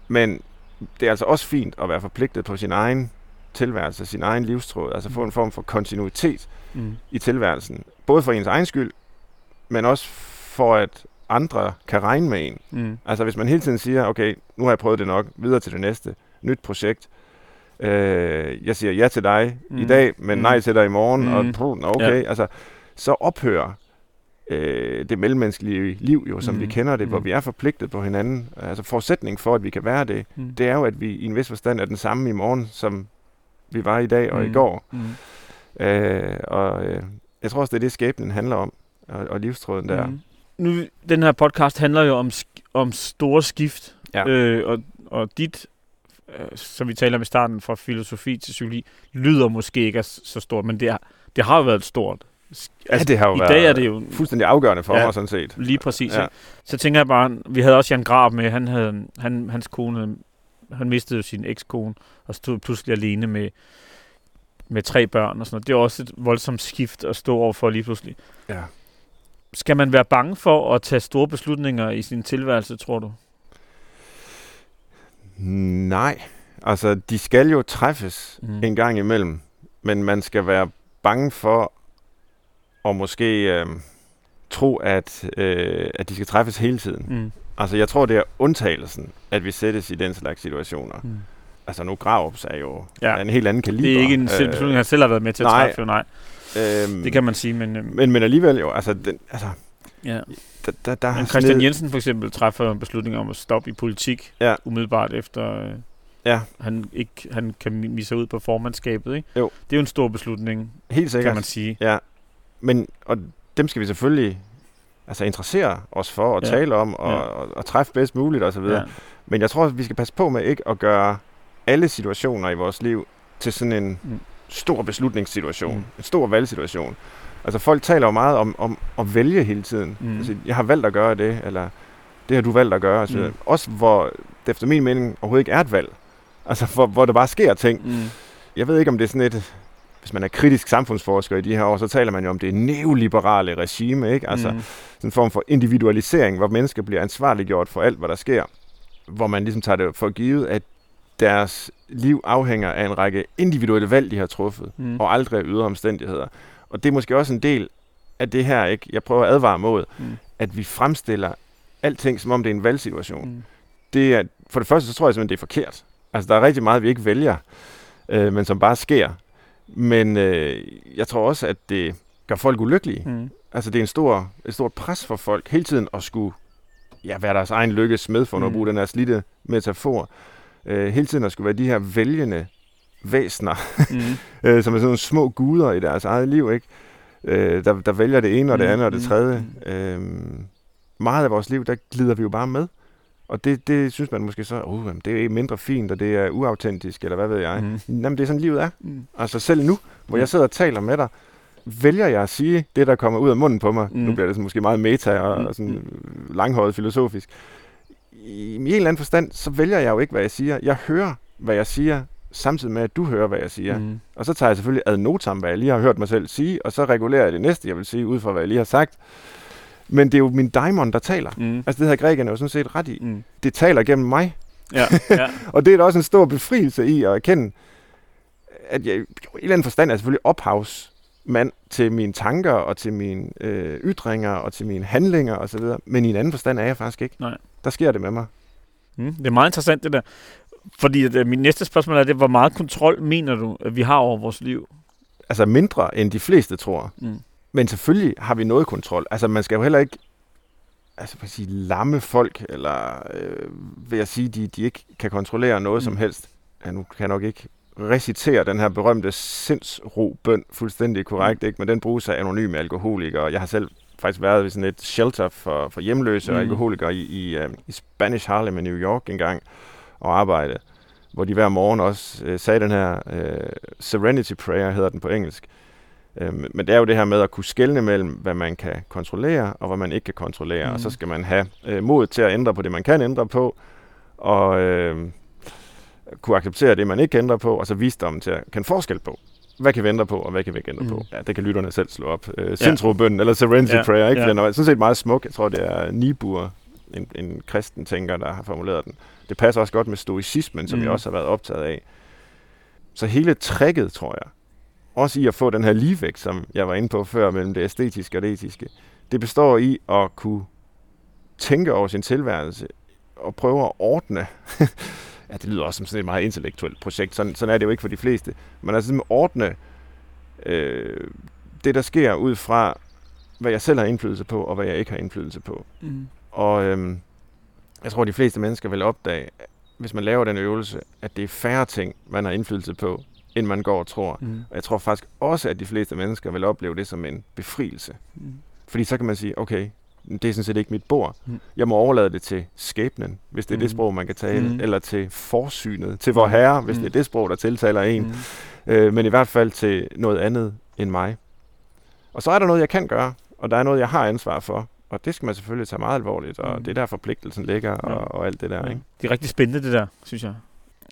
men det er altså også fint at være forpligtet på sin egen tilværelse, sin egen livstråd, altså få en form for kontinuitet mm. i tilværelsen. Både for ens egen skyld, men også for at andre kan regne med en. Mm. Altså hvis man hele tiden siger, okay, nu har jeg prøvet det nok, videre til det næste, nyt projekt. Øh, jeg siger ja til dig mm. i dag, men mm. nej til dig i morgen, mm. og okay, ja. altså så ophører øh, det mellemmenneskelige liv, jo, som mm. vi kender det, mm. hvor vi er forpligtet på hinanden. Altså forudsætning for, at vi kan være det, mm. det er jo, at vi i en vis forstand er den samme i morgen, som vi var i dag og mm. i går. Mm. Øh, og øh, jeg tror også, det er det, skæbnen handler om, og, og livstråden der. Mm. Nu, den her podcast handler jo om, om store skift, ja. øh, og, og dit, øh, som vi taler om i starten, fra filosofi til psykologi, lyder måske ikke så stort, men det, er, det har jo været stort Altså, det har jo I været dag er det jo fuldstændig afgørende for Ja. mig, sådan set. lige præcis. Ja. Ja. Så tænker jeg bare, vi havde også Jan Grab med, han havde, han, hans kone, han mistede jo sin ekskone, og stod pludselig alene med, med tre børn og sådan noget. Det er også et voldsomt skift at stå over for lige pludselig. Ja. Skal man være bange for at tage store beslutninger i sin tilværelse, tror du? Nej, altså de skal jo træffes mm. en gang imellem, men man skal være bange for at måske øh, tro, at, øh, at de skal træffes hele tiden. Mm. Altså jeg tror, det er undtagelsen, at vi sættes i den slags situationer. Mm. Altså nu Gravups er jo Ja. en helt anden kaliber. Det er ikke en selv beslutning, han selv har været med til at nej. træffe, jo, nej. Øhm, Det kan man sige, men, øhm, men, men alligevel jo, altså, den, altså ja. der, der, der Men Christian sned- Jensen for eksempel træffer en beslutning om at stoppe i politik Ja. umiddelbart efter øh, Ja, han ikke han kan misse ud på formandskabet, ikke? Jo. Det er jo en stor beslutning, helt sikkert. kan man sige. Ja, men og dem skal vi selvfølgelig altså interessere os for at Ja. tale om og, Ja. og, og træffe bedst muligt osv. Ja. Men jeg tror, vi skal passe på med ikke at gøre alle situationer i vores liv til sådan en Mm. stor beslutningssituation, Mm. en stor valgsituation. Altså folk taler jo meget om, om at vælge hele tiden. Mm. Altså, jeg har valgt at gøre det, eller det har du valgt at gøre. Altså, mm. Også hvor det efter min mening overhovedet ikke er et valg. Altså hvor, hvor der bare sker ting. Mm. Jeg ved ikke, om det er sådan et... Hvis man er kritisk samfundsforsker i de her år, så taler man jo om det neoliberale regime, ikke? Altså mm. sådan en form for individualisering, hvor mennesker bliver ansvarliggjort for alt, hvad der sker. Hvor man ligesom tager det for givet, at deres liv afhænger af en række individuelle valg, de har truffet, Mm. og aldrig af ydre omstændigheder. Og det er måske også en del af det her, ikke? jeg prøver at advare mod, Mm. at vi fremstiller alting, som om det er en valgsituation. Mm. Det er, for det første, så tror jeg simpelthen, det er forkert. Altså, der er rigtig meget, vi ikke vælger, øh, men som bare sker. Men øh, jeg tror også, at det gør folk ulykkelige. Mm. Altså, det er en stor, et stort pres for folk hele tiden at skulle ja, være deres egen lykkes smed, for at Mm. bruge den her slidte metafor. Øh, hele tiden at skulle være de her vælgende væsner, Mm. øh, som er sådan nogle små guder i deres eget liv, ikke? Øh, der, der vælger det ene og det Mm, andet og det mm, tredje. Øh, meget af vores liv, der glider vi jo bare med. Og det, det synes man måske så, uh, det er mindre fint, og det er uautentisk, eller hvad ved jeg. Mm. Mm. Jamen, det er sådan, livet er. Mm. Altså selv nu, hvor Mm. jeg sidder og taler med dig, vælger jeg at sige det, der kommer ud af munden på mig. Mm. Mm. Nu bliver det sådan måske meget meta og, Mm. og sådan langhåret filosofisk. I, I en eller anden forstand, så vælger jeg jo ikke, hvad jeg siger. Jeg hører, hvad jeg siger, samtidig med, at du hører, hvad jeg siger. Mm. Mm. Og så tager jeg selvfølgelig ad notam, hvad jeg lige har hørt mig selv sige, og så regulerer jeg det næste, jeg vil sige, ud fra, hvad jeg lige har sagt. Men det er jo min daimon, der taler. Mm. Altså det havde grækerne jo sådan set ret i. Mm. Det taler gennem mig. Ja, ja. Og det er da også en stor befrielse i at erkende, at jeg i en eller anden forstand er selvfølgelig ophavsmand til mine tanker og til mine øh, ytringer og til mine handlinger osv. Men i en anden forstand er jeg faktisk ikke. Nej. Der sker det med mig. Mm. Det er meget interessant, det der. Fordi at, øh, min næste spørgsmål er det, hvor meget kontrol mener du, at vi har over vores liv? Altså mindre end de fleste tror. Mm. Men selvfølgelig har vi noget kontrol. Altså man skal jo heller ikke altså, hvad sige, lamme folk, eller øh, vil jeg sige, de, de ikke kan kontrollere noget Mm. som helst. Ja, nu kan jeg nok ikke recitere den her berømte sindsro-bøn fuldstændig korrekt, Mm. ikke? men den bruges af anonyme alkoholikere. Jeg har selv faktisk været ved sådan et shelter for, for hjemløse mm. Mm. alkoholikere i, i, øh, i Spanish Harlem i New York engang og arbejde, hvor de hver morgen også øh, sagde den her øh, Serenity Prayer, hedder den på engelsk. Øh, men det er jo det her med at kunne skelne mellem, hvad man kan kontrollere og hvad man ikke kan kontrollere. Mm. Og så Mm. skal man have øh, mod til at ændre på det, man kan ændre på, og øh, kunne acceptere det, man ikke kan ændre på, og så visdommen til at kende forskel på. Hvad kan vi ændre på, og hvad kan vi ikke ændre mm. På? Ja, det kan lytterne selv slå op. Øh, Sindsrobønden, eller Serenity Ja, ja. Prayer, ikke? ja. Ja. Den er sådan set meget smuk. Jeg tror, det er Niebuhr, en, en kristen tænker, der har formuleret den. Det passer også godt med stoicismen, som. Mm. jeg også har været optaget af. Så hele tricket, tror jeg, også i at få den her ligevægt, som jeg var inde på før, mellem det æstetiske og det etiske, det består i at kunne tænke over sin tilværelse og prøve at ordne. ja, det lyder også som sådan et meget intellektuelt projekt. Sådan, sådan er det jo ikke for de fleste. Men altså ordne øh, det, der sker ud fra, hvad jeg selv har indflydelse på, og hvad jeg ikke har indflydelse på. Mm. Og øhm, jeg tror, de fleste mennesker vil opdage, hvis man laver den øvelse, at det er færre ting, man har indflydelse på, end man går og tror. Mm. Og jeg tror faktisk også, at de fleste mennesker vil opleve det som en befrielse. Mm. Fordi så kan man sige, okay, det er sådan set ikke mit bord. Mm. Jeg må overlade det til skæbnen, hvis det er det Mm. sprog, man kan tale, Mm. eller til forsynet, til vor herre, hvis Mm. det er det sprog, der tiltaler en. Mm. Øh, men i hvert fald til noget andet end mig. Og så er der noget, jeg kan gøre, og der er noget, jeg har ansvar for. Og det skal man selvfølgelig tage meget alvorligt, og Mm. det er der forpligtelsen ligger, og, Ja. og alt det der. Ja. Ikke? Det er rigtig spændende, det der, synes jeg.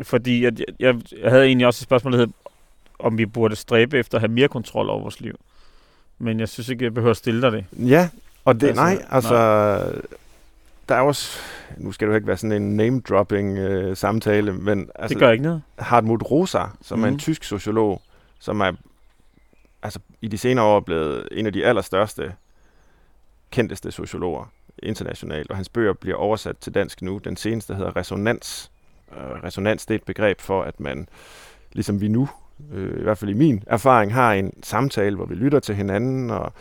Fordi jeg, jeg, jeg havde egentlig også et spørgsmål, der hed, om vi burde stræbe efter at have mere kontrol over vores liv. Men jeg synes ikke, jeg behøver at stille dig det. Ja, og det, Altså, altså, nej, altså, der er også, nu skal jo ikke være sådan en name-dropping øh, samtale, men Altså, altså, det gør ikke noget. Hartmut Rosa, som mm. er en Mhm. tysk sociolog, som er altså, i de senere år blevet en af de allerstørste, kendteste sociologer internationalt, og hans bøger bliver oversat til dansk nu. Den seneste hedder Resonans. Øh, resonans det er et begreb for, at man, ligesom vi nu, øh, i hvert fald i min erfaring, har en samtale, hvor vi lytter til hinanden og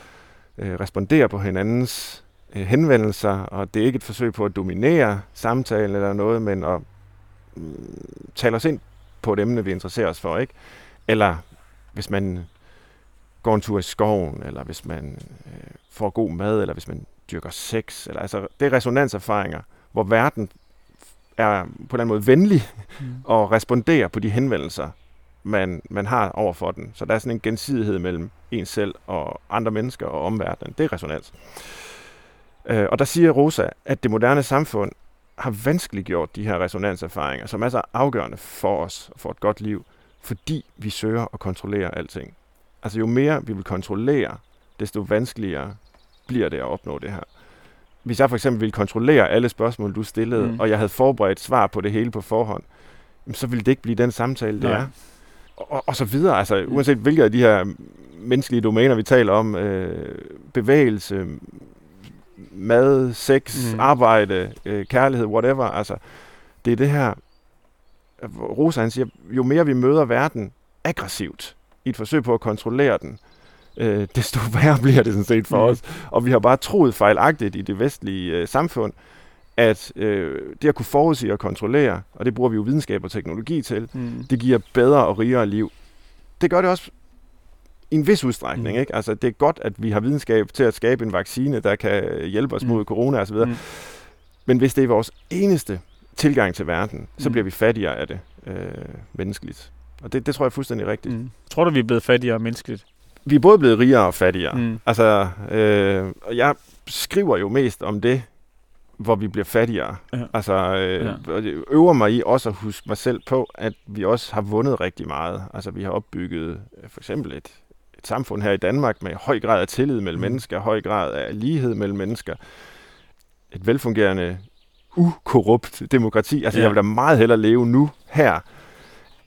øh, responderer på hinandens øh, henvendelser, og det er ikke et forsøg på at dominere samtalen eller noget, men at øh, tale os ind på et emne, vi interesserer os for, ikke? Eller hvis man går en tur i skoven, eller hvis man øh, får god mad, eller hvis man dyrker sex. Eller, altså, det er resonanserfaringer, hvor verden er på en eller anden måde venlig Mm. og responderer på de henvendelser, man, man har over for den. Så der er sådan en gensidighed mellem en selv og andre mennesker og omverdenen. Det er resonans. Øh, og der siger Rosa, at det moderne samfund har vanskeliggjort de her resonanserfaringer, som er så afgørende for os og for et godt liv, fordi vi søger at kontrollere alting. Altså jo mere vi vil kontrollere, desto vanskeligere bliver det at opnå det her. Hvis jeg for eksempel ville kontrollere alle spørgsmål, du stillede, Mm. og jeg havde forberedt svar på det hele på forhånd, så ville det ikke blive den samtale, det Nej. er. Og, og, så videre. Altså, uanset hvilke af de her menneskelige domæner, vi taler om, øh, bevægelse, mad, sex, Mm. arbejde, øh, kærlighed, whatever. Altså, det er det her, Rosa han siger, jo mere vi møder verden aggressivt, i et forsøg på at kontrollere den, øh, desto værre bliver det sådan set for Mm. os. Og vi har bare troet fejlagtigt i det vestlige øh, samfund, at øh, det at kunne forudsige og kontrollere, og det bruger vi jo videnskab og teknologi til, Mm. det giver bedre og rigere liv. Det gør det også i en vis udstrækning. Mm. Ikke? Altså, det er godt, at vi har videnskab til at skabe en vaccine, der kan hjælpe os Mm. mod corona osv. Mm. Men hvis det er vores eneste tilgang til verden, så Mm. bliver vi fattigere af det øh, menneskeligt. Og det, det tror jeg er fuldstændig rigtigt. Mm. Tror du, vi er blevet fattigere menneskeligt? Vi er både blevet rigere og fattigere. Mm. Altså, øh, og jeg skriver jo mest om det, hvor vi bliver fattigere. Ja. Altså, øh, Ja. øver mig i også at huske mig selv på, at vi også har vundet rigtig meget. Altså, vi har opbygget øh, for eksempel et, et samfund her i Danmark med høj grad af tillid mellem Mm. mennesker, høj grad af lighed mellem mennesker. Et velfungerende, ukorrupt demokrati. Altså, ja. jeg vil da meget hellere leve nu her,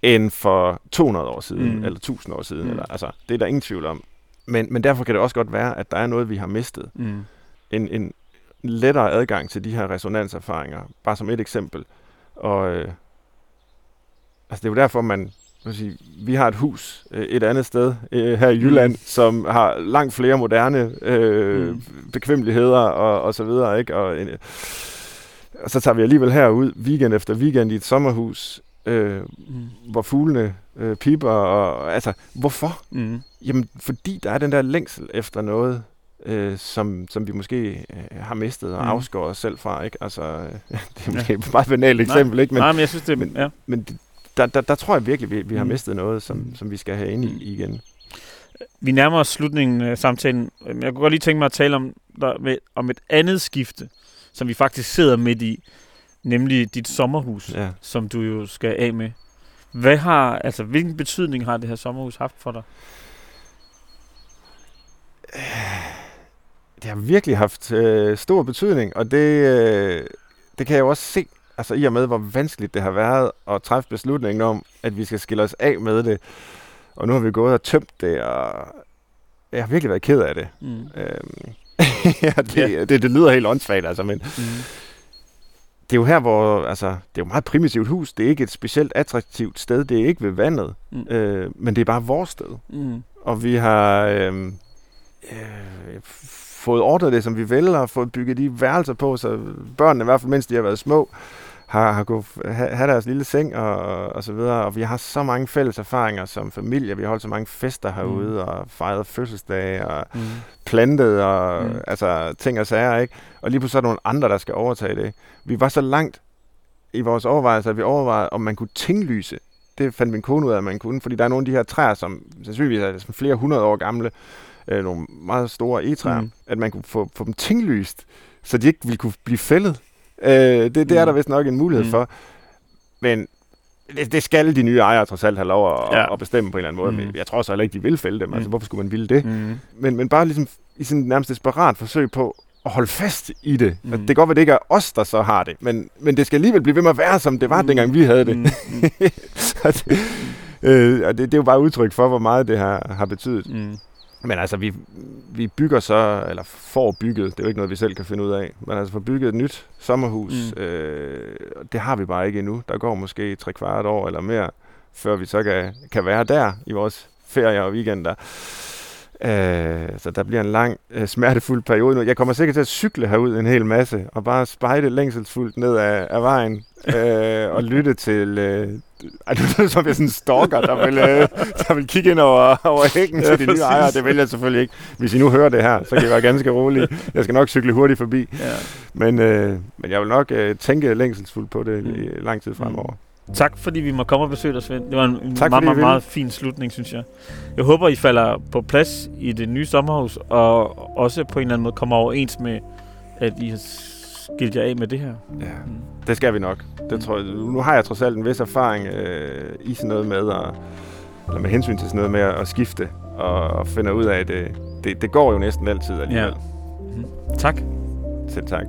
end for 200 år siden, Mm. mm. eller 1000 år siden. Mm. Mm. Eller, altså, det er der ingen tvivl om. Men, men derfor kan det også godt være, at der er noget, vi har mistet. Mm. En, en lettere adgang til de her resonanserfaringer, bare som et eksempel. Og øh, altså det er jo derfor, man sige, vi har et hus øh, et andet sted øh, her i Jylland, mm. som har langt flere moderne øh, Mm. mm. bekvemmeligheder og, og så videre. Ikke? Og, øh, og så tager vi alligevel herud weekend efter weekend i et sommerhus, øh, Mm. hvor fuglene øh, piper. Og, altså, hvorfor? Mm. Jamen, fordi der er den der længsel efter noget, øh, som, som vi måske øh, har mistet og Mm. mm. afskåret os selv fra. Ikke? Altså, øh, det er måske et meget banalt eksempel, ikke? Men, Nej, men jeg synes, det men- ja. men det- der, der, der tror jeg virkelig, vi, vi har Mm. mistet noget, som, Mm. som vi skal have ind Mm. i igen. Vi nærmer os slutningen af samtalen. Jeg kunne godt lige tænke mig at tale om, der, med, om et andet skifte, som vi faktisk sidder midt i, nemlig dit sommerhus, Ja. som du jo skal af med. Hvad har, altså, hvilken betydning har det her sommerhus haft for dig? Det har virkelig haft øh, stor betydning, og det, øh, det kan jeg jo også se, altså i og med, hvor vanskeligt det har været at træffe beslutningen om, at vi skal skille os af med det. Og nu har vi gået og tømt det, og jeg har virkelig været ked af det. Mm. Øhm, ja, det, det, det lyder helt åndssvagt, altså, men Mm. Det er jo her, hvor, altså, det er jo et meget primitivt hus. Det er ikke et specielt attraktivt sted. Det er ikke ved vandet. Mm. Øh, men det er bare vores sted. Mm. Og vi har øh, øh, fået ordnet det, som vi vil, og fået bygget de værelser på, så børnene, i hvert fald mens de har været små, har, har kunnet have, have deres lille seng og, og så videre. Og vi har så mange fælles erfaringer som familie. Vi har holdt så mange fester herude mm. og fejret fødselsdage og Mm. plantet og Mm. altså, ting og sager, ikke? Og lige pludselig er der nogle andre, der skal overtage det. Vi var så langt i vores overvejelser, at vi overvejede, om man kunne tinglyse. Det fandt min kone ud af, at man kunne, fordi der er nogle af de her træer, som sandsynligvis er flere hundrede år gamle, øh, nogle meget store egetræer, mm. at man kunne få, få dem tinglyst, så de ikke ville kunne blive fældet. Øh, det, det er Mm. der vist nok en mulighed Mm. for. Men det, det skal de nye ejere trods alt have lov at, Ja. at bestemme på en eller anden måde. Mm. Jeg tror så heller ikke, de vil fælde dem. Mm. Altså, Mm. hvorfor skulle man ville det? Mm. Men, men bare ligesom i sådan nærmest desperat forsøg på at holde fast i det. Mm. Mm. Det kan godt være, det ikke er os, der så har det, men, men det skal alligevel blive ved med at være, som det var, Mm. dengang vi havde det. Mm. Mm. øh, og det, det er jo bare udtryk for, hvor meget det har, har betydet. Mm. Men altså, vi, vi bygger så, eller får bygget, det er jo ikke noget, vi selv kan finde ud af, men altså får bygget et nyt sommerhus, Mm. øh, det har vi bare ikke endnu. Der går måske tre kvart år eller mere, før vi så kan, kan være der i vores ferier og weekender. Øh, så der bliver en lang, øh, smertefuld periode nu. Jeg kommer sikkert til at cykle herud en hel masse, og bare spejde længselsfuldt ned af, af vejen, øh, og lytte til... Øh, ej, det er som jeg sådan en stalker, der vil, øh, der vil kigge ind over, over hækken Ja, til de nye præcis. ejere. Det vil jeg selvfølgelig ikke. Hvis I nu hører det her, så kan I være ganske rolige. Jeg skal nok cykle hurtigt forbi. Ja. Men, øh, men jeg vil nok øh, tænke længselsfuldt på det Mm. i lang tid fremover. Tak fordi vi må komme og besøge dig, Svend. Det var en, Tak, meget, meget, meget fin slutning, synes jeg. Jeg håber, I falder på plads i det nye sommerhus, og også på en eller anden måde kommer overens med, at I har skilt jer af med det her. Ja, Mm. det skal vi nok. Det tror jeg, nu har jeg trods alt en vis erfaring øh, i sådan noget med, at, eller med hensyn til sådan noget med at, at skifte, og, og finde ud af, at det, det, det går jo næsten altid alligevel. Tak. Selv tak.